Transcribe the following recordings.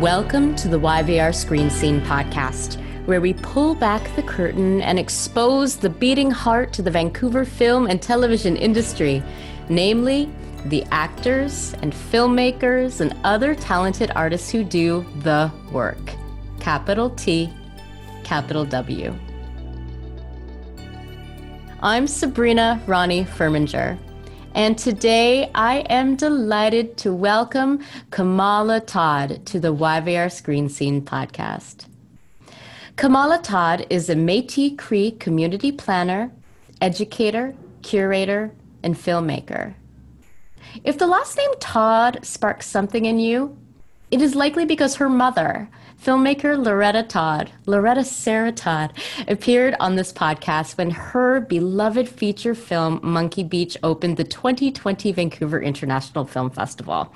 Welcome to the YVR Screen Scene podcast, where we pull back the curtain and expose the beating heart to the Vancouver film and television industry, namely the actors and filmmakers and other talented artists who do the work. Capital T, capital W. I'm Sabrina Rani Furminger. And today I am delighted to welcome Kamala Todd to the YVR Screen Scene podcast. Kamala Todd is a Metis Cree community planner, educator, curator, and filmmaker. If the last name Todd sparks something in you, it is likely because her mother, filmmaker Loretta Todd, Loretta Sarah Todd, appeared on this podcast when her beloved feature film Monkey Beach opened the 2020 Vancouver International Film Festival.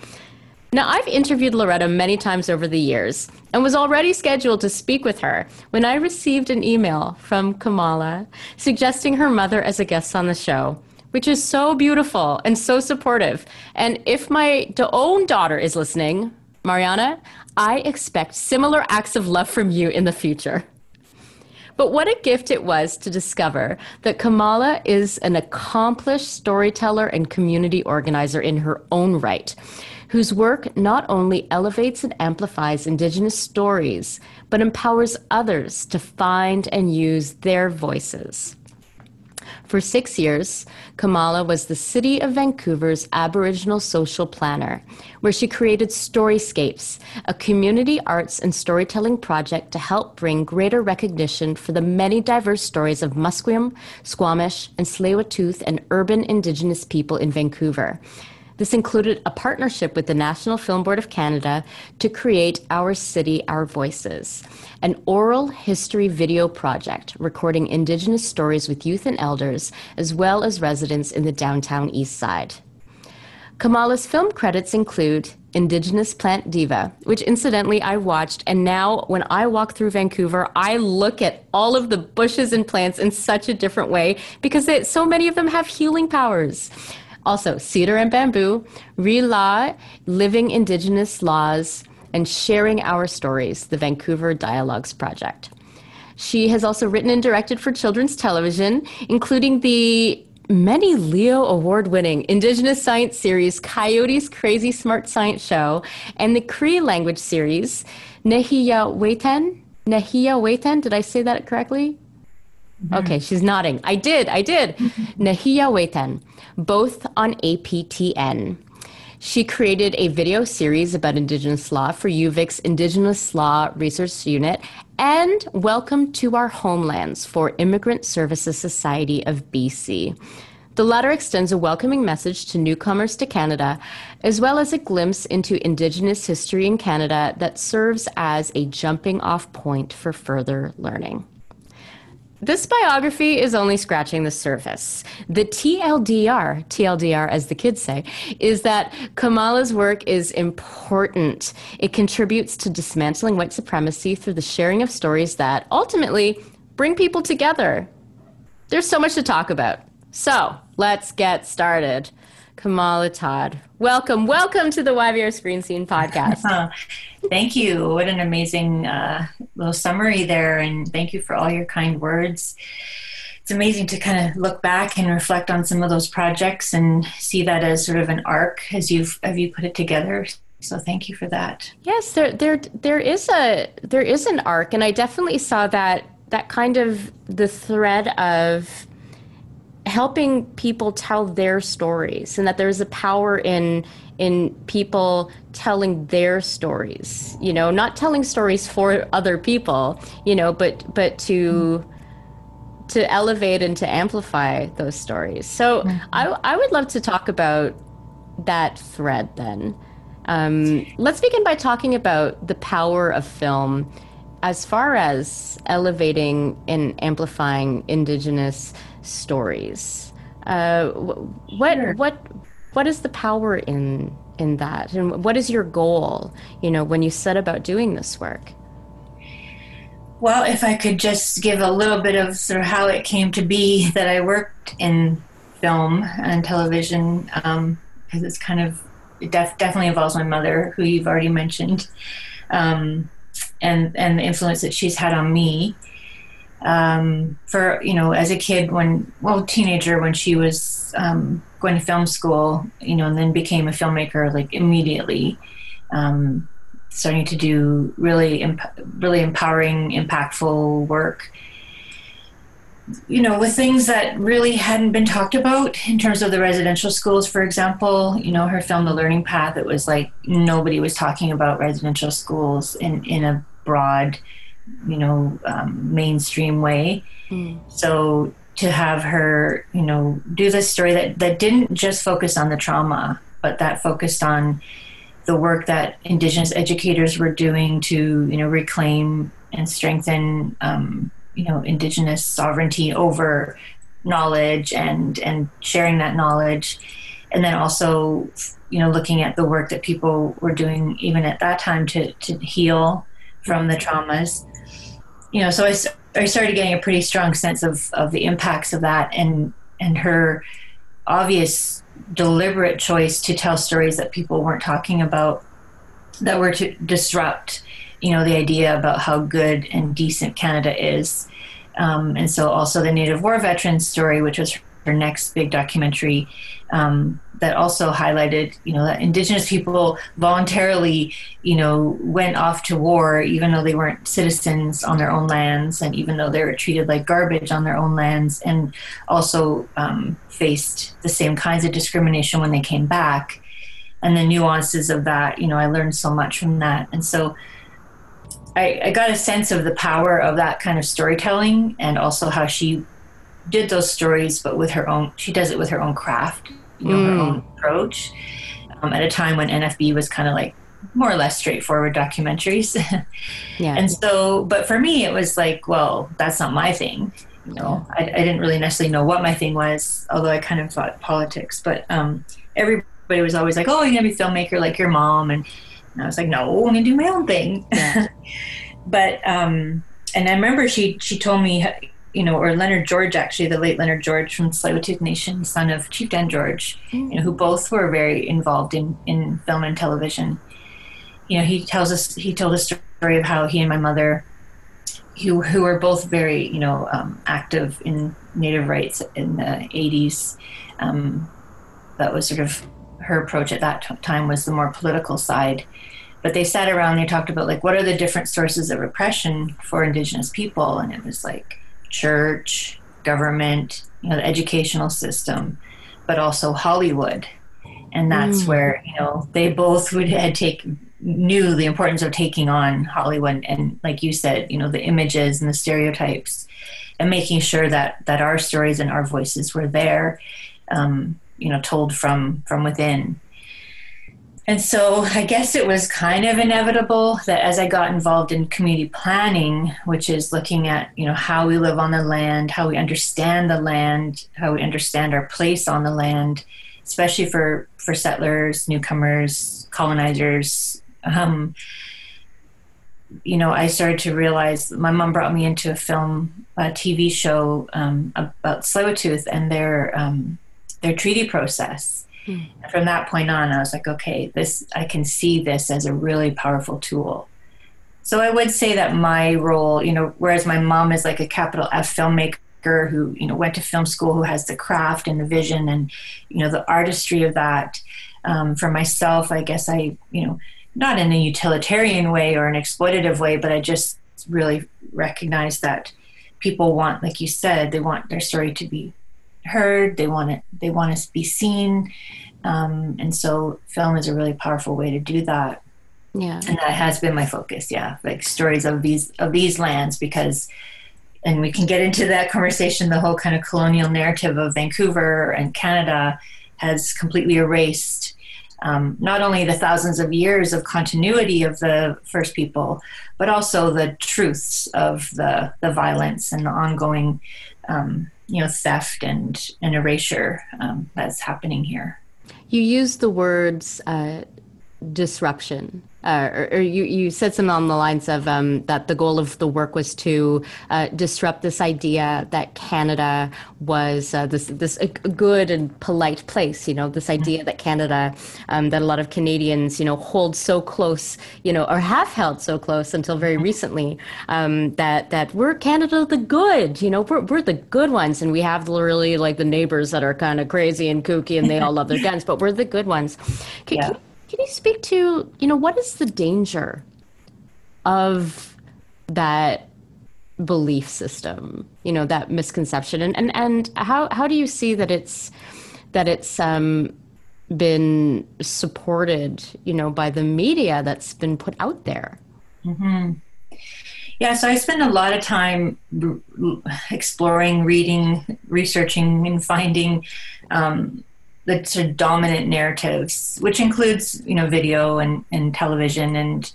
Now, I've interviewed Loretta many times over the years and was already scheduled to speak with her when I received an email from Kamala suggesting her mother as a guest on the show, which is so beautiful and so supportive. And if my own daughter is listening, Mariana, I expect similar acts of love from you in the future. But what a gift it was to discover that Kamala is an accomplished storyteller and community organizer in her own right, whose work not only elevates and amplifies Indigenous stories, but empowers others to find and use their voices. For six years, Kamala was the City of Vancouver's Aboriginal social planner, where she created Storyscapes, a community arts and storytelling project to help bring greater recognition for the many diverse stories of Musqueam, Squamish, and Tsleil-Waututh and urban Indigenous people in Vancouver. This included a partnership with the National Film Board of Canada to create Our City, Our Voices, an oral history video project recording Indigenous stories with youth and elders, as well as residents in the downtown East Side. Kamala's film credits include Indigenous Plant Diva, which incidentally I watched. And now when I walk through Vancouver, I look at all of the bushes and plants in such a different way because so many of them have healing powers. Also, Cedar and Bamboo, RELAW, Living Indigenous Laws, and Sharing Our Stories, the Vancouver Dialogues Project. She has also written and directed for children's television, including the many Leo award winning Indigenous science series Coyote's Crazy Smart Science Show and the Cree language series Nehiyawetan. Nehia Weiten, did I say that correctly? Mm-hmm. Okay, she's nodding. I did, I did. Nehiyawetan, both on APTN. She created a video series about Indigenous law for UVic's Indigenous Law Research Unit and Welcome to Our Homelands for Immigrant Services Society of BC. The latter extends a welcoming message to newcomers to Canada, as well as a glimpse into Indigenous history in Canada that serves as a jumping off point for further learning. This biography is only scratching the surface. The TLDR, TLDR as the kids say, is that Kamala's work is important. It contributes to dismantling white supremacy through the sharing of stories that ultimately bring people together. There's so much to talk about. So let's get started. Kamala Todd. Welcome, welcome to the YVR Screen Scene podcast. thank you. What an amazing uh, little summary there, and thank you for all your kind words. It's amazing to kind of look back and reflect on some of those projects and see that as sort of an arc as you've have you put it together. So thank you for that. Yes, there there there is a there is an arc, and I definitely saw that that kind of the thread of helping people tell their stories and that there's a power in in people telling their stories you know not telling stories for other people you know but but to to elevate and to amplify those stories so mm-hmm. i i would love to talk about that thread then Um, let's begin by talking about the power of film as far as elevating and amplifying Indigenous stories. Uh, what sure. what what is the power in in that, and what is your goal? You know, when you set about doing this work. Well, if I could just give a little bit of sort of how it came to be that I worked in film and television, because um, it's kind of it def- definitely involves my mother, who you've already mentioned, um, and and the influence that she's had on me. Um, for you know, as a kid, when well, teenager, when she was um, going to film school, you know, and then became a filmmaker like immediately, um, starting to do really, imp- really empowering, impactful work. You know, with things that really hadn't been talked about in terms of the residential schools, for example, you know, her film, The Learning Path, it was like nobody was talking about residential schools in, in a broad, you know, um, mainstream way. Mm. So to have her, you know, do this story that, that didn't just focus on the trauma, but that focused on the work that Indigenous educators were doing to, you know, reclaim and strengthen um, you know indigenous sovereignty over knowledge and and sharing that knowledge and then also you know looking at the work that people were doing even at that time to to heal from the traumas you know so i, I started getting a pretty strong sense of of the impacts of that and and her obvious deliberate choice to tell stories that people weren't talking about that were to disrupt you know the idea about how good and decent Canada is, um, and so also the Native War veterans story, which was her next big documentary, um, that also highlighted you know that Indigenous people voluntarily you know went off to war even though they weren't citizens on their own lands, and even though they were treated like garbage on their own lands, and also um, faced the same kinds of discrimination when they came back. And the nuances of that, you know, I learned so much from that, and so I, I got a sense of the power of that kind of storytelling and also how she did those stories, but with her own, she does it with her own craft, you know, mm. her own approach. Um, at a time when NFB was kind of like more or less straightforward documentaries. yeah. And so, but for me, it was like, well, that's not my thing. You know, I, I didn't really necessarily know what my thing was, although I kind of thought politics. But um, everybody was always like, oh, you're going to be a filmmaker like your mom. And and I was like, no, I'm gonna do my own thing. Yeah. but um, and I remember she she told me, you know, or Leonard George actually, the late Leonard George from Tsleil-Waututh Nation, son of Chief Dan George, mm. you know, who both were very involved in in film and television. You know, he tells us he told a story of how he and my mother, who who were both very you know um, active in Native rights in the '80s. Um, that was sort of her approach at that t- time was the more political side. But they sat around, and they talked about like what are the different sources of oppression for Indigenous people, and it was like church, government, you know, the educational system, but also Hollywood, and that's mm. where you know they both would had take knew the importance of taking on Hollywood and like you said, you know, the images and the stereotypes and making sure that that our stories and our voices were there. Um, you know told from from within and so i guess it was kind of inevitable that as i got involved in community planning which is looking at you know how we live on the land how we understand the land how we understand our place on the land especially for for settlers newcomers colonizers um, you know i started to realize my mom brought me into a film a tv show um, about Tsleil-Waututh and their um, their treaty process. Mm. From that point on, I was like, okay, this I can see this as a really powerful tool. So I would say that my role, you know, whereas my mom is like a capital F filmmaker who, you know, went to film school, who has the craft and the vision and, you know, the artistry of that. Um, for myself, I guess I, you know, not in a utilitarian way or an exploitative way, but I just really recognize that people want, like you said, they want their story to be heard. They want it. They want to be seen, um, and so film is a really powerful way to do that. Yeah, and that has been my focus. Yeah, like stories of these of these lands because, and we can get into that conversation. The whole kind of colonial narrative of Vancouver and Canada has completely erased um, not only the thousands of years of continuity of the first people, but also the truths of the, the violence and the ongoing, um, you know, theft and, and erasure um, that's happening here. You use the words uh, disruption uh, or, or, you, you said something on the lines of um, that the goal of the work was to uh, disrupt this idea that Canada was uh, this this a good and polite place. You know, this idea that Canada, um, that a lot of Canadians, you know, hold so close, you know, or have held so close until very recently. Um, that that we're Canada the good. You know, we're we're the good ones, and we have really like the neighbors that are kind of crazy and kooky, and they all love their guns, but we're the good ones. Can, yeah. can, can you speak to, you know, what is the danger of that belief system, you know, that misconception? And and, and how, how do you see that it's that it's um, been supported, you know, by the media that's been put out there? Mm-hmm. Yeah, so I spend a lot of time exploring, reading, researching, and finding um, the sort of dominant narratives, which includes you know video and, and television and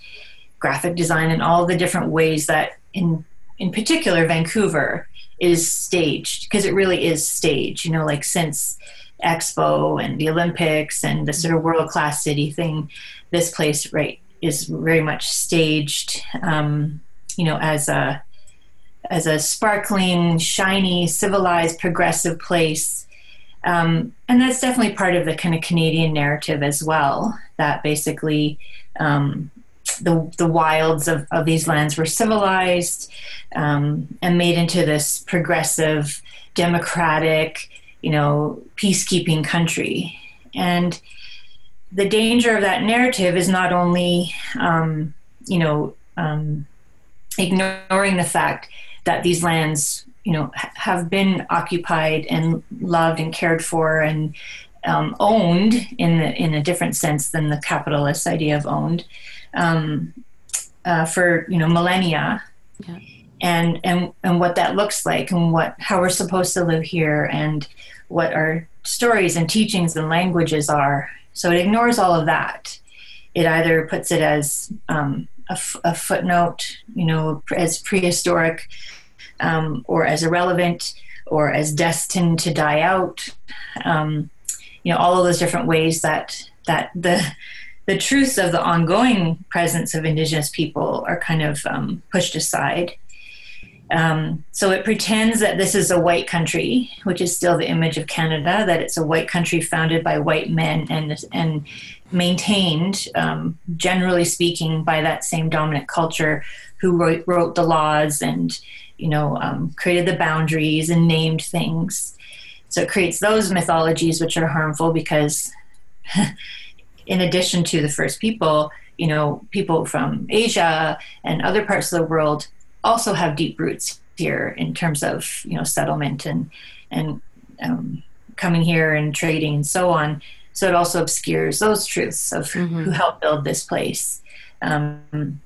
graphic design and all the different ways that in in particular Vancouver is staged because it really is staged. You know, like since Expo and the Olympics and the sort of world class city thing, this place right is very much staged. Um, you know, as a as a sparkling, shiny, civilized, progressive place um, and that's definitely part of the kind of Canadian narrative as well, that basically um, the, the wilds of, of these lands were civilized um, and made into this progressive, democratic, you know, peacekeeping country. And the danger of that narrative is not only, um, you know, um, ignoring the fact that these lands you know have been occupied and loved and cared for and um, owned in the, in a different sense than the capitalist idea of owned um, uh, for you know millennia. Yeah. and and and what that looks like and what how we're supposed to live here and what our stories and teachings and languages are. So it ignores all of that. It either puts it as um, a, f- a footnote you know as prehistoric um, or as irrelevant or as destined to die out. Um, you know, all of those different ways that that the the truths of the ongoing presence of Indigenous people are kind of um, pushed aside. Um, so it pretends that this is a white country, which is still the image of Canada, that it's a white country founded by white men and and maintained, um, generally speaking, by that same dominant culture who wrote, wrote the laws and you know, um, created the boundaries and named things. So it creates those mythologies which are harmful because, in addition to the first people, you know, people from Asia and other parts of the world also have deep roots here in terms of you know settlement and and um, coming here and trading and so on. So it also obscures those truths of mm-hmm. who helped build this place. Um,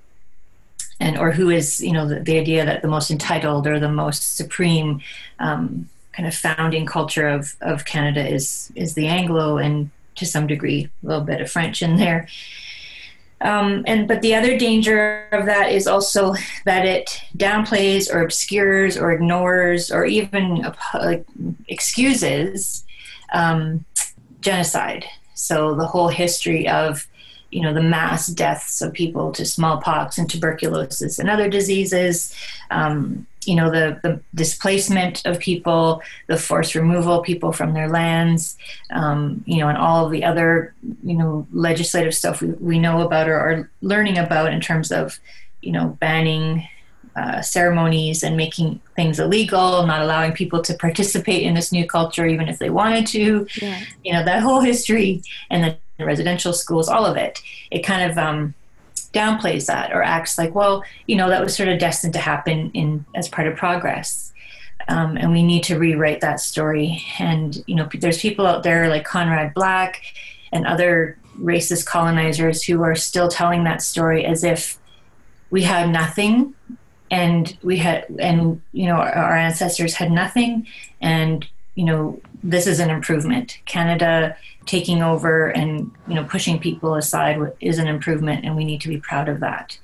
and or who is you know the, the idea that the most entitled or the most supreme um, kind of founding culture of of Canada is is the Anglo and to some degree a little bit of French in there. Um, and but the other danger of that is also that it downplays or obscures or ignores or even excuses um, genocide. So the whole history of you know the mass deaths of people to smallpox and tuberculosis and other diseases um, you know the, the displacement of people the forced removal of people from their lands um, you know and all of the other you know legislative stuff we, we know about or are learning about in terms of you know banning uh, ceremonies and making things illegal, not allowing people to participate in this new culture even if they wanted to. Yeah. You know, that whole history and then residential schools, all of it, it kind of um, downplays that or acts like, well, you know, that was sort of destined to happen in as part of progress. Um, and we need to rewrite that story. And you know, there's people out there like Conrad Black and other racist colonizers who are still telling that story as if we had nothing, and we had, and you know, our, our ancestors had nothing, and you know, this is an improvement. Canada taking over and you know pushing people aside is an improvement, and we need to be proud of that.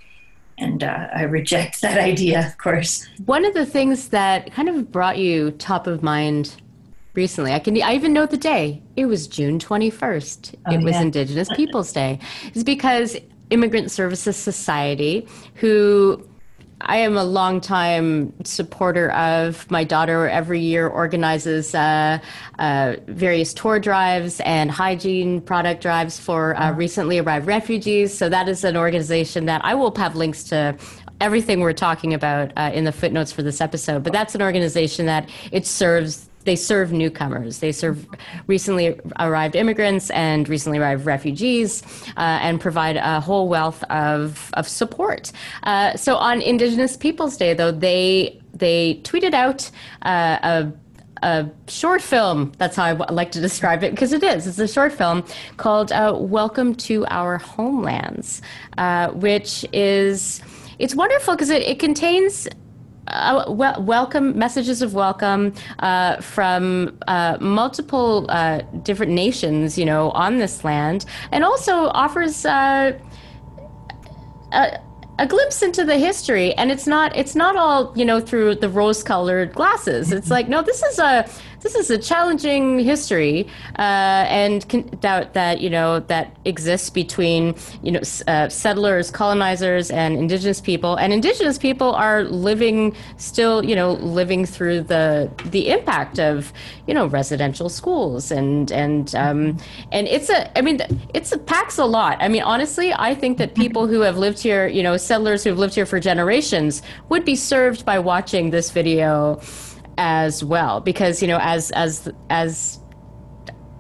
And uh, I reject that idea, of course. One of the things that kind of brought you top of mind recently. I can I even know the day. It was June 21st. Oh, it was yeah. Indigenous Peoples Day. It's because Immigrant Services Society, who I am a longtime supporter of. My daughter every year organizes uh, uh, various tour drives and hygiene product drives for uh, recently arrived refugees. So that is an organization that I will have links to everything we're talking about uh, in the footnotes for this episode. But that's an organization that it serves they serve newcomers. They serve recently arrived immigrants and recently arrived refugees, uh, and provide a whole wealth of of support. Uh, so on Indigenous Peoples Day, though, they they tweeted out uh, a a short film. That's how I like to describe it because it is. It's a short film called uh, "Welcome to Our Homelands," uh, which is it's wonderful because it, it contains uh, well, welcome messages of welcome uh, from uh, multiple uh, different nations, you know, on this land, and also offers uh, a, a, glimpse into the history. And it's not it's not all you know through the rose-colored glasses. It's like no, this is a this is a challenging history uh, and con- that that you know that exists between you know uh, settlers, colonizers, and indigenous people. And indigenous people are living still, you know, living through the the impact of you know residential schools and and um, and it's a I mean it's a packs a lot. I mean honestly, I think that people who have lived here, you know, settlers who have lived here for generations, would be served by watching this video as well because you know as as as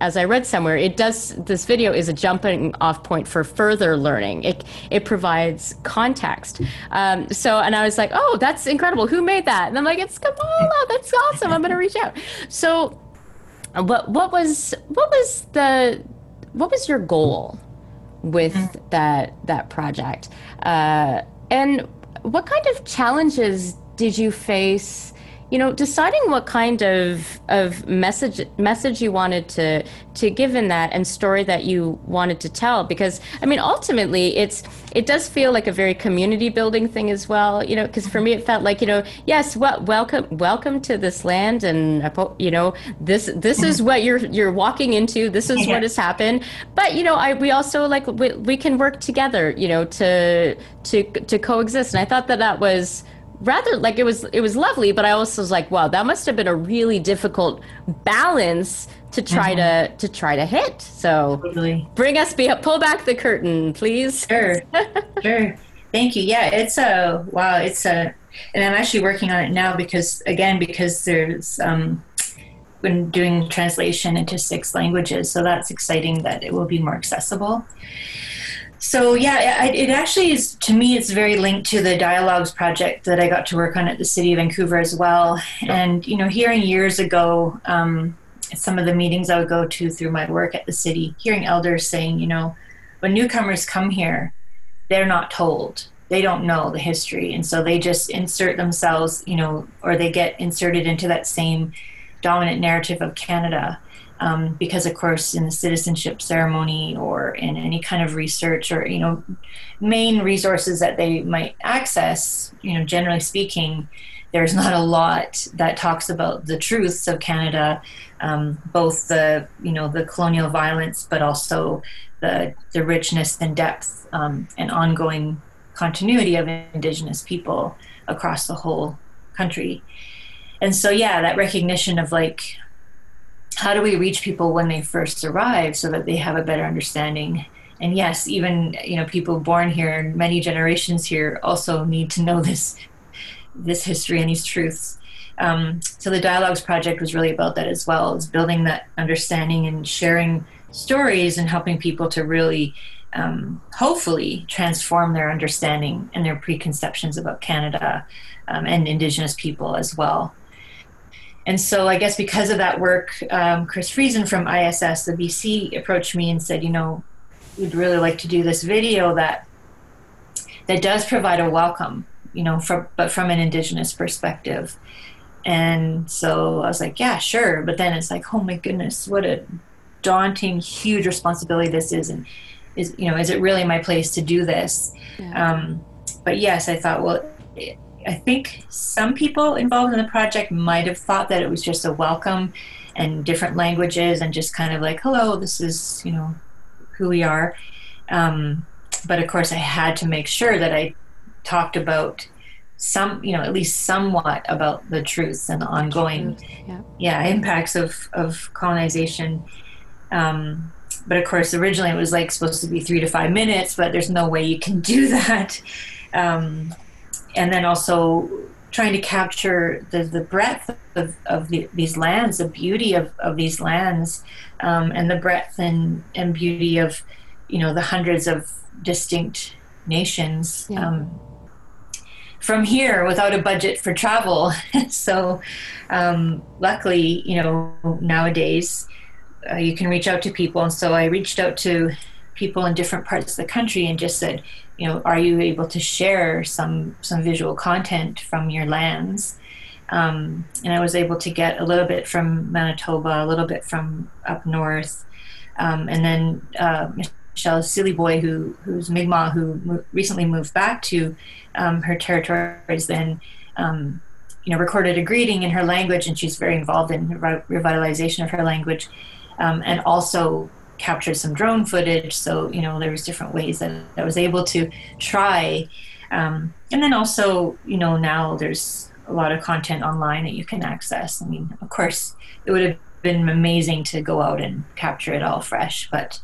as I read somewhere, it does. This video is a jumping off point for further learning. It it provides context. Um, so, and I was like, oh, that's incredible. Who made that? And I'm like, it's Kamala. That's awesome. I'm going to reach out. So, what what was what was the what was your goal with mm-hmm. that that project? Uh, and what kind of challenges did you face? You know, deciding what kind of of message message you wanted to to give in that and story that you wanted to tell, because I mean, ultimately, it's it does feel like a very community building thing as well. You know, because for me, it felt like you know, yes, well, welcome welcome to this land, and you know, this this is what you're you're walking into. This is what has happened. But you know, I we also like we, we can work together. You know, to to to coexist, and I thought that that was rather like it was it was lovely but i also was like wow that must have been a really difficult balance to try mm-hmm. to to try to hit. So totally. bring us be pull back the curtain please. Sure. Sure. Thank you. Yeah it's a wow it's a and i'm actually working on it now because again because there's um been doing translation into six languages so that's exciting that it will be more accessible so yeah, it, it actually is to me. It's very linked to the dialogues project that I got to work on at the city of Vancouver as well. And you know, hearing years ago, um, some of the meetings I would go to through my work at the city, hearing elders saying, you know, when newcomers come here, they're not told. They don't know the history, and so they just insert themselves, you know, or they get inserted into that same dominant narrative of Canada um, because of course in the citizenship ceremony or in any kind of research or you know main resources that they might access you know generally speaking there's not a lot that talks about the truths of canada um, both the you know the colonial violence but also the the richness and depth um, and ongoing continuity of indigenous people across the whole country. And so yeah that recognition of like how do we reach people when they first arrive so that they have a better understanding? And yes even you know people born here and many generations here also need to know this this history and these truths. Um, so the dialogues project was really about that as well as building that understanding and sharing stories and helping people to really um, hopefully transform their understanding and their preconceptions about canada um, and indigenous people as well and so I guess because of that work, um, Chris Friesen from ISS, the BC, approached me and said, you know, we'd really like to do this video that that does provide a welcome, you know, from, but from an Indigenous perspective. And so I was like, yeah, sure. But then it's like, oh my goodness, what a daunting, huge responsibility this is, and is you know, is it really my place to do this? Yeah. Um, but yes, I thought, well, I think some people involved in the project might have thought that it was just a welcome and different languages and just kind of like, hello, this is you know who we are. Um, but of course, I had to make sure that I talked about some, you know, at least somewhat about the truths and the ongoing, yeah. yeah, impacts of of colonization. Um, but of course, originally it was like supposed to be three to five minutes, but there's no way you can do that. Um, and then also trying to capture the, the breadth of, of the, these lands, the beauty of, of these lands, um, and the breadth and, and beauty of, you know, the hundreds of distinct nations. Yeah. Um, from here without a budget for travel. so, um, luckily, you know, nowadays uh, you can reach out to people. And so I reached out to people in different parts of the country and just said, you know, are you able to share some some visual content from your lands? Um, and I was able to get a little bit from Manitoba, a little bit from up north, um, and then uh, Michelle Sillyboy, who who's Mi'kmaq, who mo- recently moved back to um, her territories, then um, you know recorded a greeting in her language, and she's very involved in re- revitalization of her language, um, and also captured some drone footage. So you know there was different ways that I was able to try, um, and then also you know now there's a lot of content online that you can access. I mean, of course, it would have been amazing to go out and capture it all fresh, but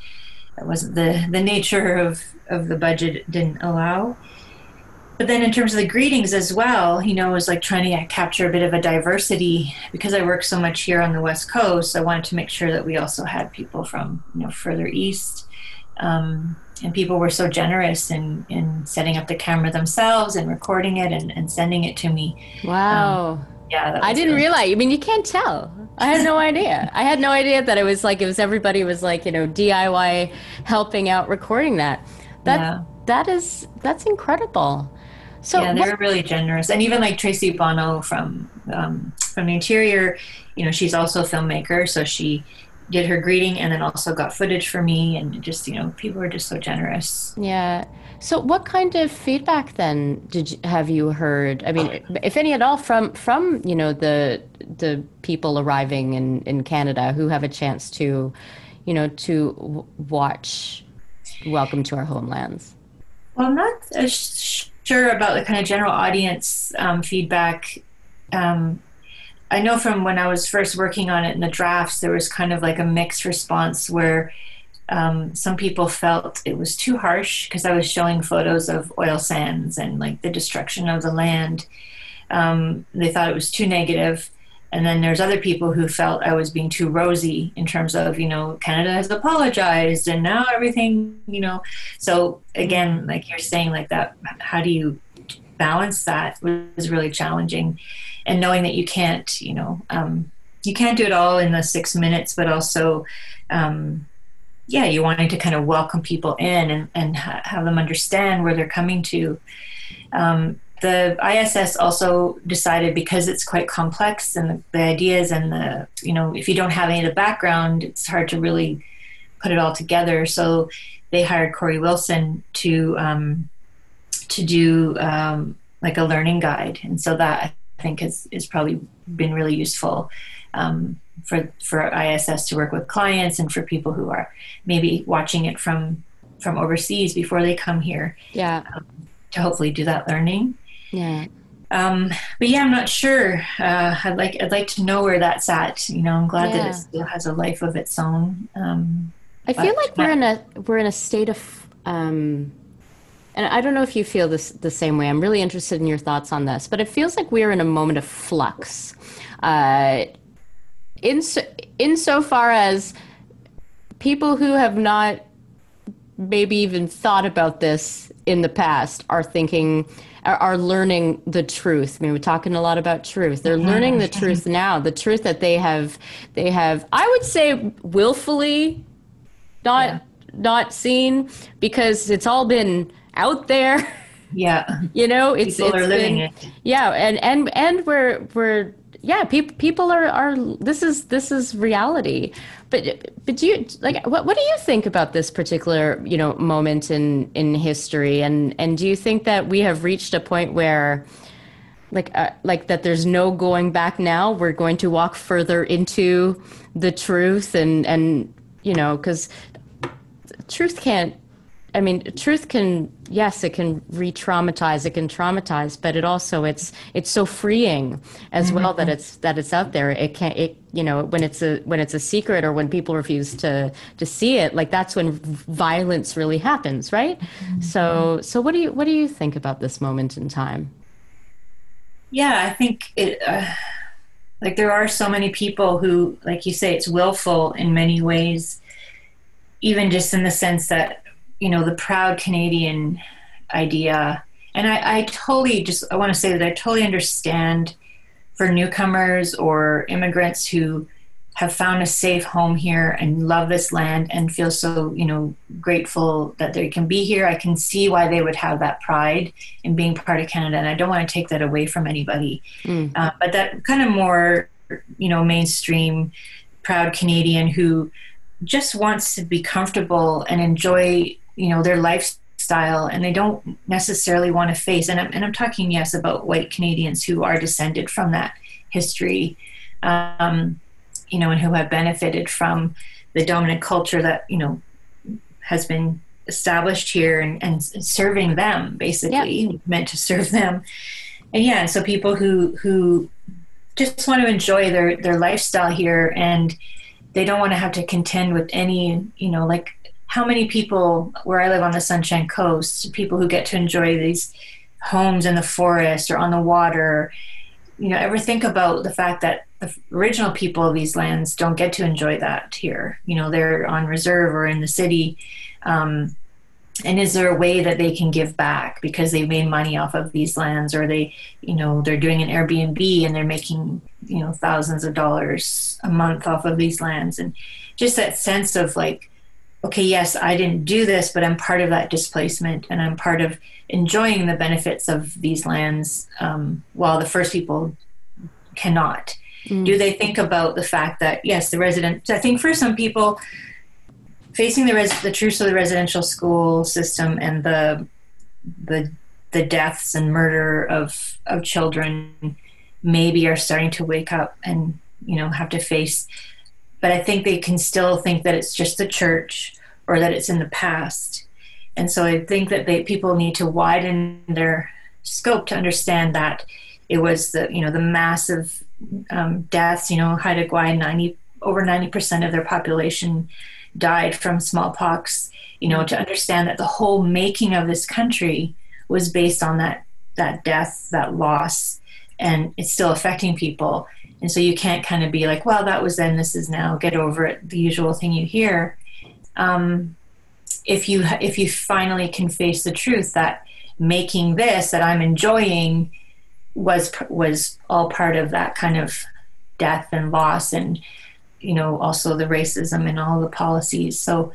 that wasn't the the nature of of the budget didn't allow but then in terms of the greetings as well you know it was like trying to capture a bit of a diversity. Because i work so much here on the west coast i wanted to make sure that we also had people from you know further east. Um, and people were so generous in in setting up the camera themselves and recording it and, and sending it to me. Wow. Um, yeah i didn't realize i mean you can't tell. I had no idea. I had no idea that it was like it was everybody was like you know diy helping out recording that. That yeah. that is that's incredible so yeah, they what, really generous, and even like Tracey Bonneau from um, from the interior, you know, she's also a filmmaker, so she did her greeting and then also got footage for me, and just you know, people were just so generous. Yeah. So, what kind of feedback then did you, have you heard? I mean, if any at all, from from you know the the people arriving in in Canada who have a chance to, you know, to watch Welcome to Our Homelands. Well, not as sure about the kind of general audience um, feedback. Um, I know from when I was first working on it in the drafts, there was kind of like a mixed response where um, some people felt it was too harsh because I was showing photos of oil sands and like the destruction of the land. Um, they thought it was too negative and then there's other people who felt I was being too rosy in terms of, you know, Canada has apologized and now everything, you know. So again, like you're saying, like that, how do you balance that was really challenging. And knowing that you can't, you know, um, you can't do it all in the six minutes, but also, um, yeah, you wanting to kind of welcome people in and, and ha- have them understand where they're coming to. Um, the ISS also decided because it's quite complex and the, the, ideas and the you know if you don't have any of the background, it's hard to really put it all together. So they hired Corey Wilson to um, to do um, like a learning guide, and so that I think has is probably been really useful. Um, for for ISS to work with clients and for people who are maybe watching it from from overseas before they come here. Yeah. Um, to hopefully do that learning. Yeah. Um, but yeah, I'm not sure. Uh, I'd like I'd like to know where that's at. You know, I'm glad yeah. that it still has a life of its own. Um, I feel like we're in a we're in a state of, um, and I don't know if you feel this the same way. I'm really interested in your thoughts on this, but it feels like we're in a moment of flux. Uh, in so, insofar as people who have not maybe even thought about this in the past are thinking are, are learning the truth. I mean, we're talking a lot about truth. They're learning the truth now. The truth that they have, they have. I would say willfully, not yeah. not seen because it's all been out there. Yeah, you know, it's people it's are living been, it. Yeah, and and and we're we're yeah, people people are are this is this is reality. But but do you like what what do you think about this particular you know moment in in history and and do you think that we have reached a point where like uh, like that there's no going back now we're going to walk further into the truth and and you know because truth can't I mean, truth can, yes, it can re-traumatize, it can traumatize, but it also it's it's so freeing as mm-hmm. well that it's that it's out there. It can't, it you know, when it's a when it's a secret or when people refuse to to see it, like that's when violence really happens, right? Mm-hmm. So so what do you what do you think about this moment in time? Yeah, I think it. Uh, like there are so many people who, like you say, it's willful in many ways, even just in the sense that you know, the proud Canadian idea. And I, I totally just, I want to say that I totally understand for newcomers or immigrants who have found a safe home here and love this land and feel so you know grateful that they can be here i can see why they would have that pride in being part of canada and i don't want to take that away from anybody mm. uh, but that kind of more you know mainstream proud canadian who just wants to be comfortable and enjoy you know their lifestyle and they don't necessarily want to face and I'm, and I'm talking yes about white Canadians who are descended from that history um, you know and who have benefited from the dominant culture that you know has been established here and, and serving them basically yeah. meant to serve them and yeah so people who who just want to enjoy their their lifestyle here and they don't want to have to contend with any you know like how many people where I live on the Sunshine Coast, people who get to enjoy these homes in the forest or on the water, you know, ever think about the fact that the original people of these lands don't get to enjoy that here? You know, they're on reserve or in the city. Um, and is there a way that they can give back because they made money off of these lands or they you know they're doing an airbnb and they're making you know thousands of dollars a month off of these lands and just that sense of like okay, yes, I didn't do this, but I'm part of that displacement and I'm part of enjoying the benefits of these lands um, while the first people cannot. Mm. Do they think about the fact that, yes, the residents, I think for some people, facing the, res, the truths of the residential school system and the, the, the deaths and murder of, of children maybe are starting to wake up and, you know, have to face but I think they can still think that it's just the church or that it's in the past. And so I think that they, people need to widen their scope to understand that it was the you know the massive um, deaths. You know, Haida Gwaii, ninety over ninety percent of their population died from smallpox. You know, to understand that the whole making of this country was based on that that death, that loss, and it's still affecting people. And so you can't kind of be like, well, that was then, this is now, get over it, the usual thing you hear. Um, if you if you finally can face the truth that making this that I'm enjoying was was all part of that kind of death and loss and you know also the racism and all the policies so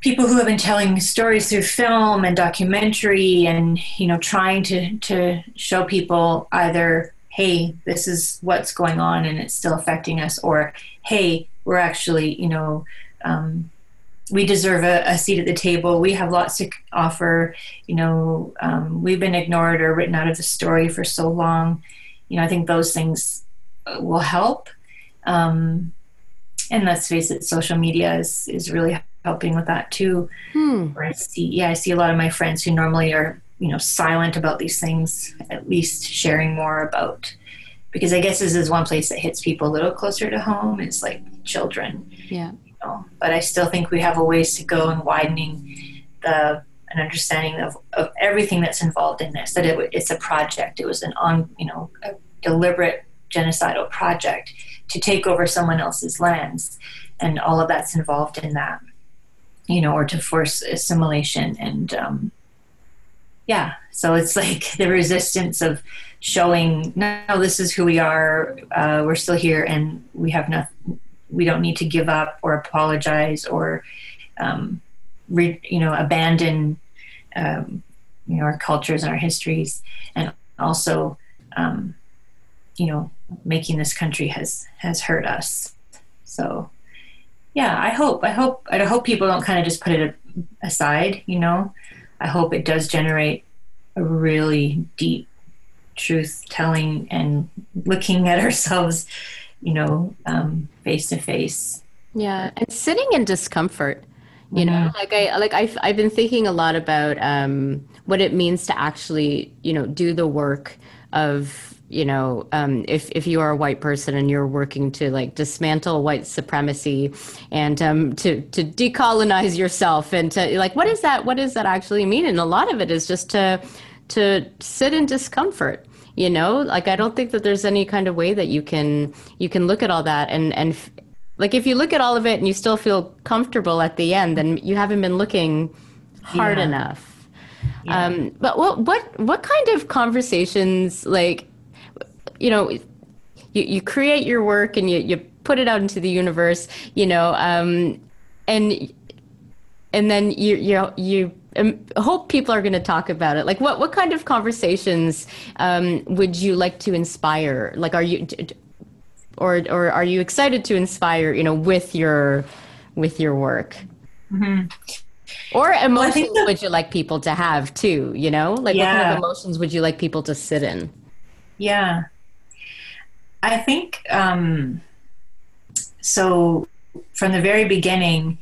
people who have been telling stories through film and documentary and you know trying to to show people either hey, this is what's going on and it's still affecting us, or hey, we're actually, you know, um, we deserve a, a, seat at the table. We have lots to offer. You know, um, we've been ignored or written out of the story for so long. You know, I think those things uh, will help. Um, and let's face it, social media is is really helping with that too. Hmm. Where I see, yeah, I see a lot of my friends who normally are you know silent about these things at least sharing more about because i guess this is one place that hits people a little closer to home is like children yeah you know? but i still think we have a ways to go in widening the an understanding of, of everything that's involved in this that it, it's a project it was an on you know a deliberate genocidal project to take over someone else's lands and all of that's involved in that you know or to force assimilation and um, yeah so it's like the resistance of showing no this is who we are uh, we're still here and we have nothing we don't need to give up or apologize or um, re, you know abandon um, you know our cultures and our histories and also um, you know making this country has has hurt us. So yeah, I hope I hope I hope people don't kind of just put it aside, you know. I hope it does generate a really deep truth telling and looking at ourselves, you know, um, face to face. Yeah, and sitting in discomfort you know mm-hmm. like i like I've, I've been thinking a lot about um, what it means to actually you know do the work of you know um, if if you are a white person and you're working to like dismantle white supremacy and um, to to decolonize yourself and to like what is that what does that actually mean and a lot of it is just to to sit in discomfort you know like i don't think that there's any kind of way that you can you can look at all that and and like if you look at all of it and you still feel comfortable at the end then you haven't been looking hard yeah. enough yeah. um but what what what kind of conversations like you know you, you create your work and you, you put it out into the universe you know um and and then you you you um, hope people are going to talk about it. Like what what kind of conversations um, would you like to inspire? Like are you or or are you excited to inspire you know with your with your work? Mm-hmm. or emotions well, would you like people to have too you know? Like yeah. what kind of emotions would you like people to sit in? Yeah i think um so from the very beginning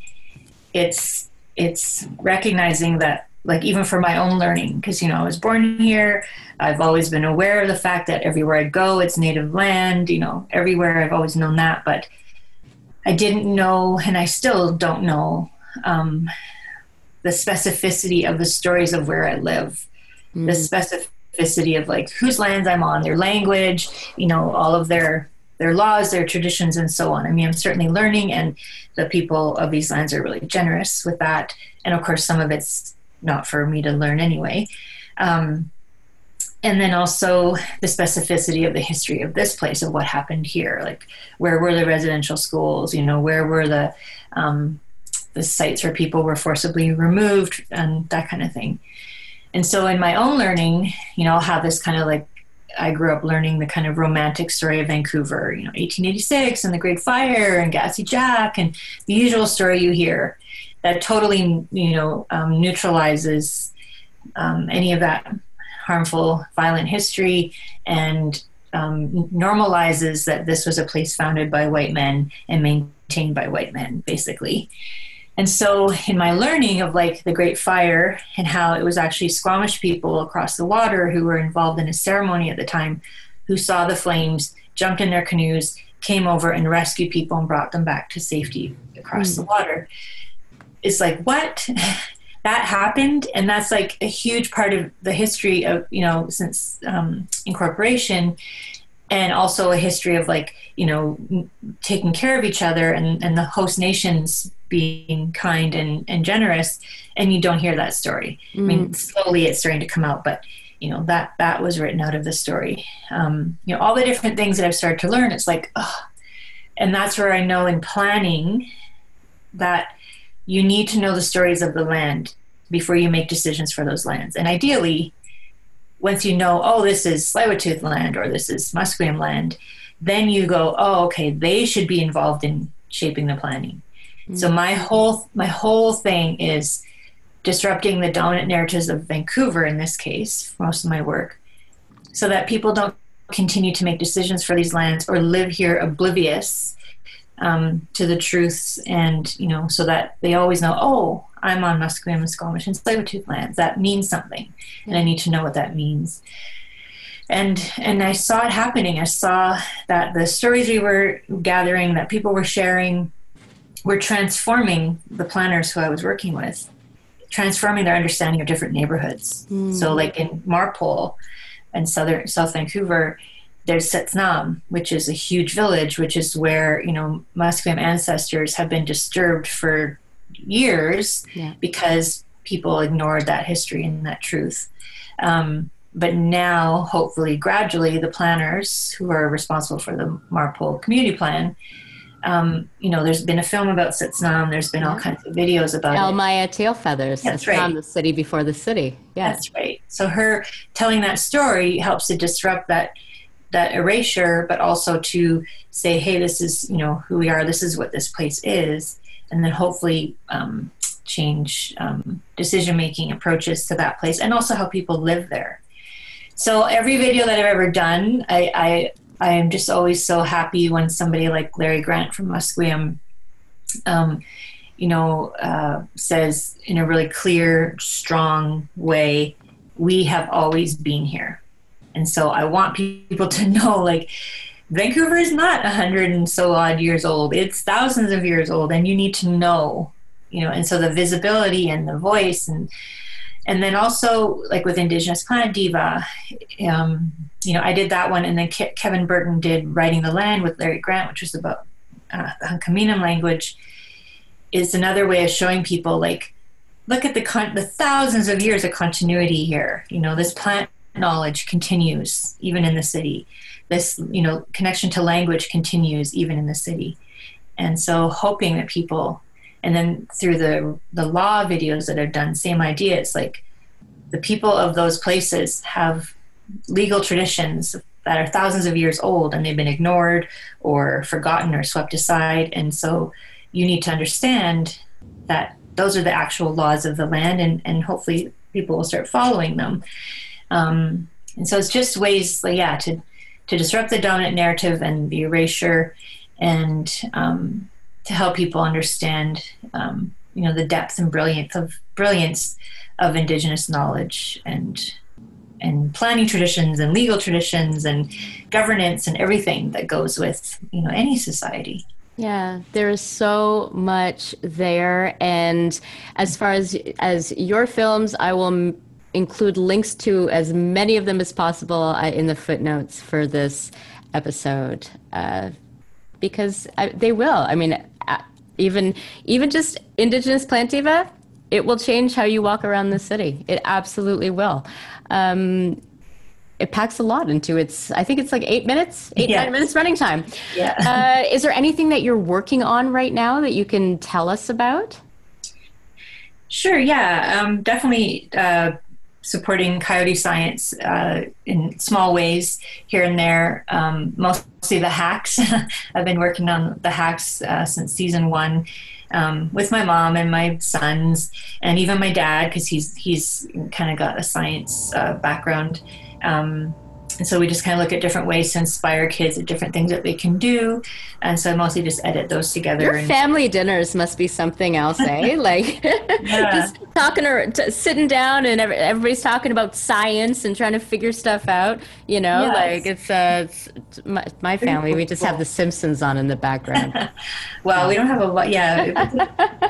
it's it's recognizing that like even for my own learning because you know i was born here i've always been aware of the fact that everywhere i go it's native land you know everywhere i've always known that but i didn't know and i still don't know um, the specificity of the stories of where i live mm. the specificity of like whose lands i'm on their language you know all of their their laws their traditions and so on. I mean i'm certainly learning and the people of these lands are really generous with that. And of course some of it's not for me to learn anyway. Um, and then also the specificity of the history of this place of what happened here. Like where were the residential schools? You know where were the um, the sites where people were forcibly removed? And that kind of thing and so in my own learning you know i'll have this kind of like i grew up learning the kind of romantic story of vancouver you know 1886 and the great fire and gassy jack and the usual story you hear that totally you know um, neutralizes um, any of that harmful violent history and um, normalizes that this was a place founded by white men and maintained by white men basically and so in my learning of like the great fire and how it was actually squamish people across the water who were involved in a ceremony at the time who saw the flames jumped in their canoes came over and rescued people and brought them back to safety across mm. the water. It's like what? That happened? And that's like a huge part of the history of you know since um, incorporation and also a history of like you know taking care of each other and, and the host nations being kind and, and generous and you don't hear that story mm. i mean mm. slowly it's starting to come out but you know that that was written out of the story um, you know all the different things that i've started to learn it's like oh, and that's where i know in planning that you need to know the stories of the land before you make decisions for those lands. And ideally, once you know, oh, this is tsleil land or this is Musqueam land, then you go, oh, okay, they should be involved in shaping the planning. Mm-hmm. So my whole my whole thing is disrupting the dominant narratives of Vancouver in this case, most of my work, so that people don't continue to make decisions for these lands or live here oblivious um, to the truths, and you know, so that they always know, oh, I'm on Musqueam and Squamish and Tsleil-Waututh lands. That means something, and I need to know what that means. And and I saw it happening. I saw that the stories we were gathering, that people were sharing, were transforming the planners who I was working with, transforming their understanding of different neighborhoods. Mm. So, like in Marpole and southern South Vancouver, there's Setsnam, which is a huge village, which is where you know Musqueam ancestors have been disturbed for years yeah. because people ignored that history and that truth. Um, but now, hopefully, gradually, the planners who are responsible for the Marpole Community Plan, um, you know, there's been a film about Setsnam. There's been all kinds of videos about Elle-Máijá. Tailfeathers. That's right. the city before the city. Yes. That's right. So her telling that story helps to disrupt that that erasure, but also to say, hey, this is you know who we are. This is what this place is, and then hopefully um, change um, decision making approaches to that place, and also how people live there. So every video that I've ever done, I, I I am just always so happy when somebody like Larry Grant from Musqueam, um, you know, uh, says in a really clear, strong way, we have always been here. And so I want people to know, like, Vancouver is not a hundred and so odd years old. It's thousands of years old, and you need to know, you know. And so the visibility and the voice, and and then also like with Indigenous Plant Diva, um, you know, I did that one, and then Ke- Kevin Burton did Writing the Land with Larry Grant, which was about uh, the Hunkaminam language. Is another way of showing people like, look at the con- the thousands of years of continuity here. You know, this plant knowledge continues even in the city. This you know connection to language continues even in the city, and so hoping that people, and then through the the law videos that I've done, same idea. It's like the people of those places have legal traditions that are thousands of years old and they've been ignored or forgotten or swept aside. And so you need to understand that those are the actual laws of the land and, and hopefully people will start following them. Um, and so it's just ways, like, yeah, to, to disrupt the dominant narrative and the erasure and um, to help people understand, um, you know, the depth and brilliance of brilliance of indigenous knowledge and and planning traditions and legal traditions and governance and everything that goes with you know any society. Yeah there is so much there. And as far as as your films i will include links to as many of them as possible uh, in the footnotes for this episode uh, because I, they will. I mean uh, even even just indigenous plant diva it will change how you walk around the city. It absolutely will. Um, it packs a lot into its i think it's like eight minutes eight nine minutes running time. Yeah. Uh, is there anything that you're working on right now that you can tell us about? Sure yeah. Um, definitely uh, supporting coyote science uh, in small ways here and there um, mostly the hacks i've been working on the hacks uh, since season one um, with my mom and my sons, and even my dad because he's he's kind of got a science uh, background. Um, and so we just kind of look at different ways to inspire kids at different things that they can do. And so I mostly just edit those together. Your and, family dinners must be something else, eh? like just talking or t- sitting down and everybody's talking about science and trying to figure stuff out. You know, yes. like it's, uh, it's, my, my, family. We just have The Simpsons on in the background. well, we don't have a lot, yeah,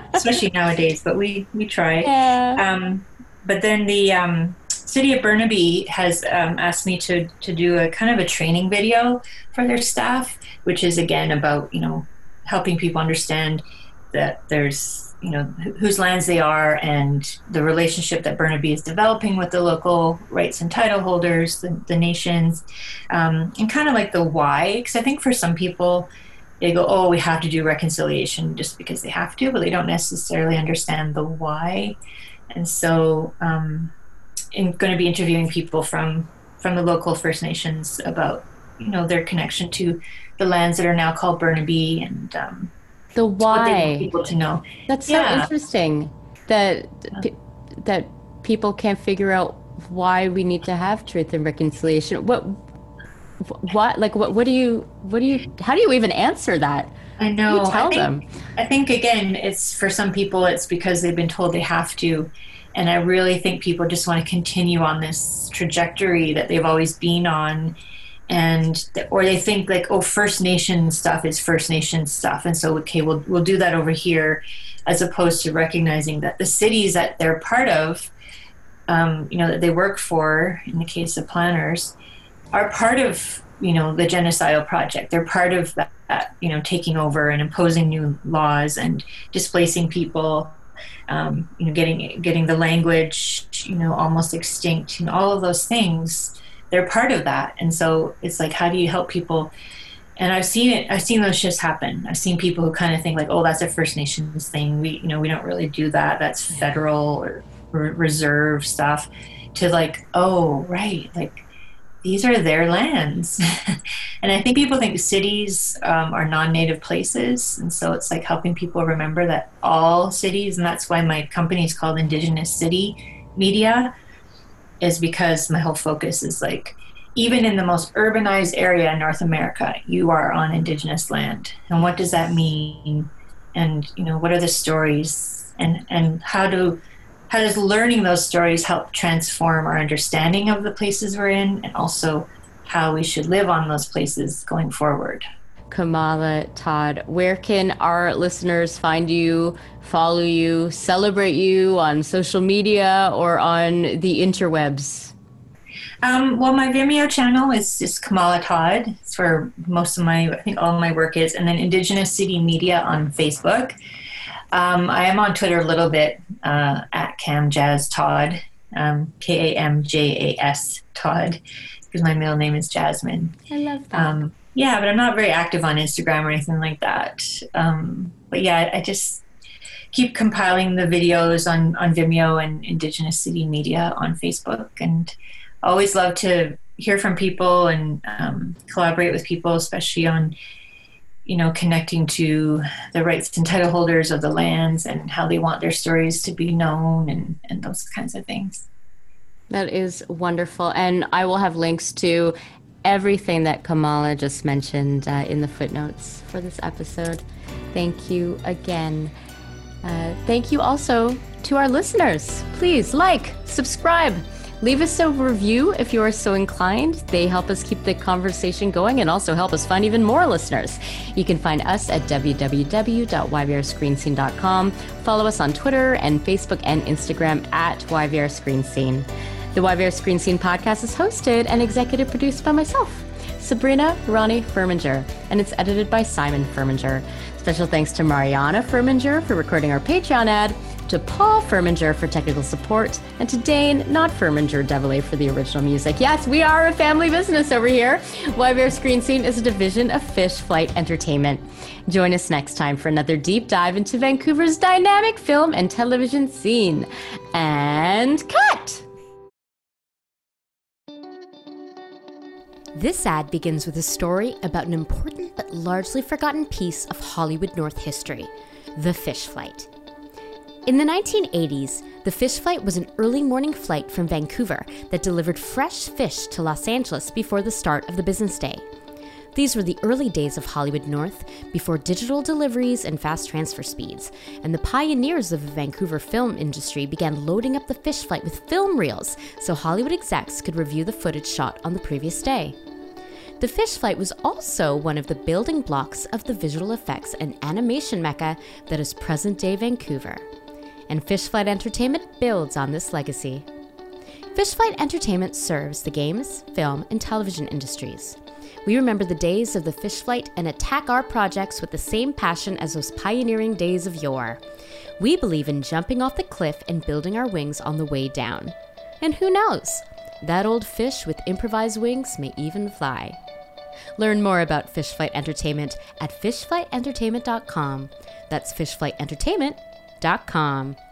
especially nowadays. But we we try. Yeah. Um, but then the um, City of Burnaby has um, asked me to to do a kind of a training video for their staff, which is again about you know helping people understand that there's you know whose lands they are and the relationship that Burnaby is developing with the local rights and title holders, the, the nations, um, and kind of like the why. Because I think for some people they go, oh, we have to do reconciliation just because they have to, but they don't necessarily understand the why. And so um, in, going to be interviewing people from from the local First Nations about you know their connection to the lands that are now called Burnaby and um, the why people to know. That's so interesting that that people can't figure out why we need to have truth and reconciliation. What what like what what do you what do you how do you even answer that? I know. tell I think, them. I think again, it's for some people, it's because they've been told they have to, and I really think people just want to continue on this trajectory that they've always been on. And or they think like, oh, First Nation stuff is First Nation stuff, and so okay, we'll we'll do that over here, as opposed to recognizing that the cities that they're part of, um, you know, that they work for, in the case of planners, are part of you know the genocidal project. They're part of that, that you know taking over and imposing new laws and displacing people um, you know, getting getting the language, you know, almost extinct, and all of those things, they're part of that. And so it's like, how do you help people? And I've seen it. I've seen those shifts happen. I've seen people who kind of think like, oh, that's a First Nations thing. We, you know, we don't really do that. That's federal or reserve stuff. To like, oh, right, like these are their lands. and I think people think cities um, are non native places. And so it's like helping people remember that all cities, and that's why my company is called Indigenous City Media, is because my whole focus is like, even in the most urbanized area in North America, you are on Indigenous land. And what does that mean? And, you know, what are the stories? And, and how do how does learning those stories help transform our understanding of the places we're in and also how we should live on those places going forward? Kamala Todd, where can our listeners find you, follow you, celebrate you on social media or on the interwebs? Um, well, my Vimeo channel is just Kamala Todd. It's where most of my, I think all of my work is. And then Indigenous City Media on Facebook. Um, I am on Twitter a little bit uh, at Cam Jazz Todd, um, K A M J A S Todd, because my middle name is Jasmine. I love that. Um, yeah, but I'm not very active on Instagram or anything like that. Um, but yeah, I just keep compiling the videos on, on Vimeo and Indigenous City Media on Facebook, and always love to hear from people and um, collaborate with people, especially on you know, connecting to the rights and title holders of the lands and how they want their stories to be known and, and those kinds of things. That is wonderful. And I will have links to everything that Kamala just mentioned uh, in the footnotes for this episode. Thank you again. Uh, thank you also to our listeners. Please like, subscribe Leave us a review if you are so inclined. They help us keep the conversation going and also help us find even more listeners. You can find us at www.yvrscreenscene.com. Follow us on Twitter and Facebook and Instagram at YVR Screen Scene. The YVR Screen Scene podcast is hosted and executive produced by myself, Sabrina Rani Furminger, and it's edited by Simon Furminger. Special thanks to Mariana Furminger for recording our Patreon ad to Paul Furminger for technical support, and to Dane, not Furminger Devilay, for the original music. Yes, we are a family business over here. YVR Screen Scene is a division of Fish Flight Entertainment. Join us next time for another deep dive into Vancouver's dynamic film and television scene. And cut! This ad begins with a story about an important but largely forgotten piece of Hollywood North history the fish flight. In the 1980s, the fish flight was an early morning flight from Vancouver that delivered fresh fish to Los Angeles before the start of the business day. These were the early days of Hollywood North, before digital deliveries and fast transfer speeds, and the pioneers of the Vancouver film industry began loading up the fish flight with film reels so Hollywood execs could review the footage shot on the previous day. The fish flight was also one of the building blocks of the visual effects and animation mecca that is present day Vancouver and Fish Flight Entertainment builds on this legacy. Fish Flight Entertainment serves the games, film, and television industries. We remember the days of the fish flight and attack our projects with the same passion as those pioneering days of yore. We believe in jumping off the cliff and building our wings on the way down. And who knows? That old fish with improvised wings may even fly. Learn more about Fish Flight Entertainment at fishflightentertainment.com. That's fishflightentertainment.com.